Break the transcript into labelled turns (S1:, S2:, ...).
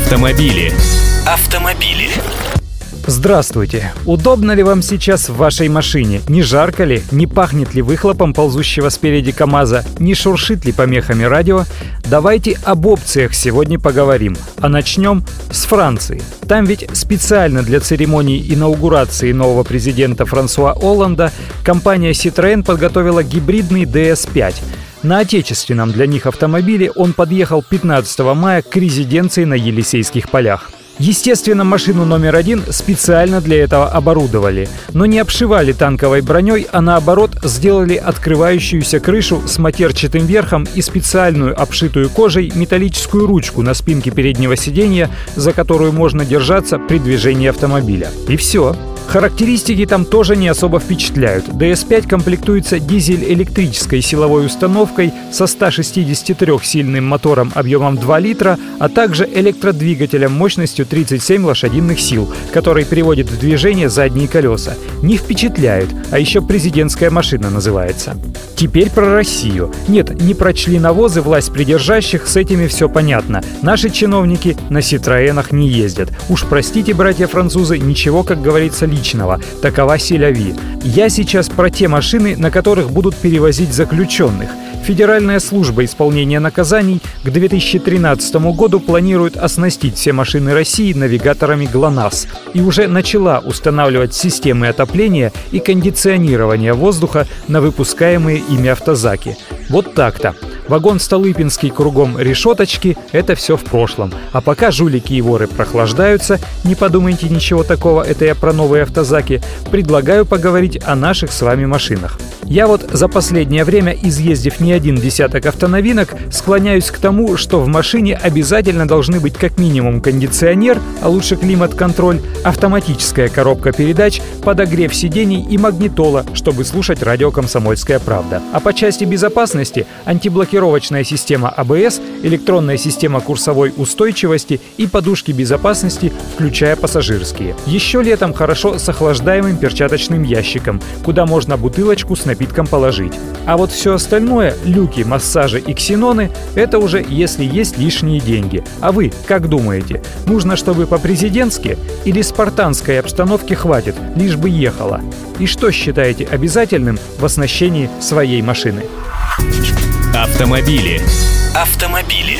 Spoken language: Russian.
S1: Автомобили. Автомобили.
S2: Здравствуйте! Удобно ли вам сейчас в вашей машине? Не жарко ли? Не пахнет ли выхлопом ползущего спереди КАМАЗа? Не шуршит ли помехами радио? Давайте об опциях сегодня поговорим. А начнем с Франции. Там ведь специально для церемонии инаугурации нового президента Франсуа Олланда компания Citroën подготовила гибридный DS5. На отечественном для них автомобиле он подъехал 15 мая к резиденции на Елисейских полях. Естественно, машину номер один специально для этого оборудовали, но не обшивали танковой броней, а наоборот сделали открывающуюся крышу с матерчатым верхом и специальную обшитую кожей металлическую ручку на спинке переднего сиденья, за которую можно держаться при движении автомобиля. И все. Характеристики там тоже не особо впечатляют. DS5 комплектуется дизель-электрической силовой установкой со 163-сильным мотором объемом 2 литра, а также электродвигателем мощностью 37 лошадиных сил, который приводит в движение задние колеса. Не впечатляют, а еще президентская машина называется. Теперь про Россию. Нет, не про членовозы власть придержащих, с этими все понятно. Наши чиновники на Ситроенах не ездят. Уж простите, братья-французы, ничего, как говорится, лично личного. Такова селяви. Я сейчас про те машины, на которых будут перевозить заключенных. Федеральная служба исполнения наказаний к 2013 году планирует оснастить все машины России навигаторами ГЛОНАСС и уже начала устанавливать системы отопления и кондиционирования воздуха на выпускаемые ими автозаки. Вот так-то. Вагон Столыпинский кругом решеточки – это все в прошлом. А пока жулики и воры прохлаждаются, не подумайте ничего такого, это я про новые автозаки, предлагаю поговорить о наших с вами машинах. Я вот за последнее время, изъездив не один десяток автоновинок, склоняюсь к тому, что в машине обязательно должны быть как минимум кондиционер, а лучше климат-контроль, автоматическая коробка передач, подогрев сидений и магнитола, чтобы слушать радио «Комсомольская правда». А по части безопасности антиблокировочная система АБС, электронная система курсовой устойчивости и подушки безопасности, включая пассажирские. Еще летом хорошо с охлаждаемым перчаточным ящиком, куда можно бутылочку с напитком положить. А вот все остальное, люки, массажи и ксеноны, это уже если есть лишние деньги. А вы как думаете, нужно, чтобы по-президентски или спартанской обстановке хватит, лишь бы ехала? И что считаете обязательным в оснащении своей машины?
S1: Автомобили. Автомобили.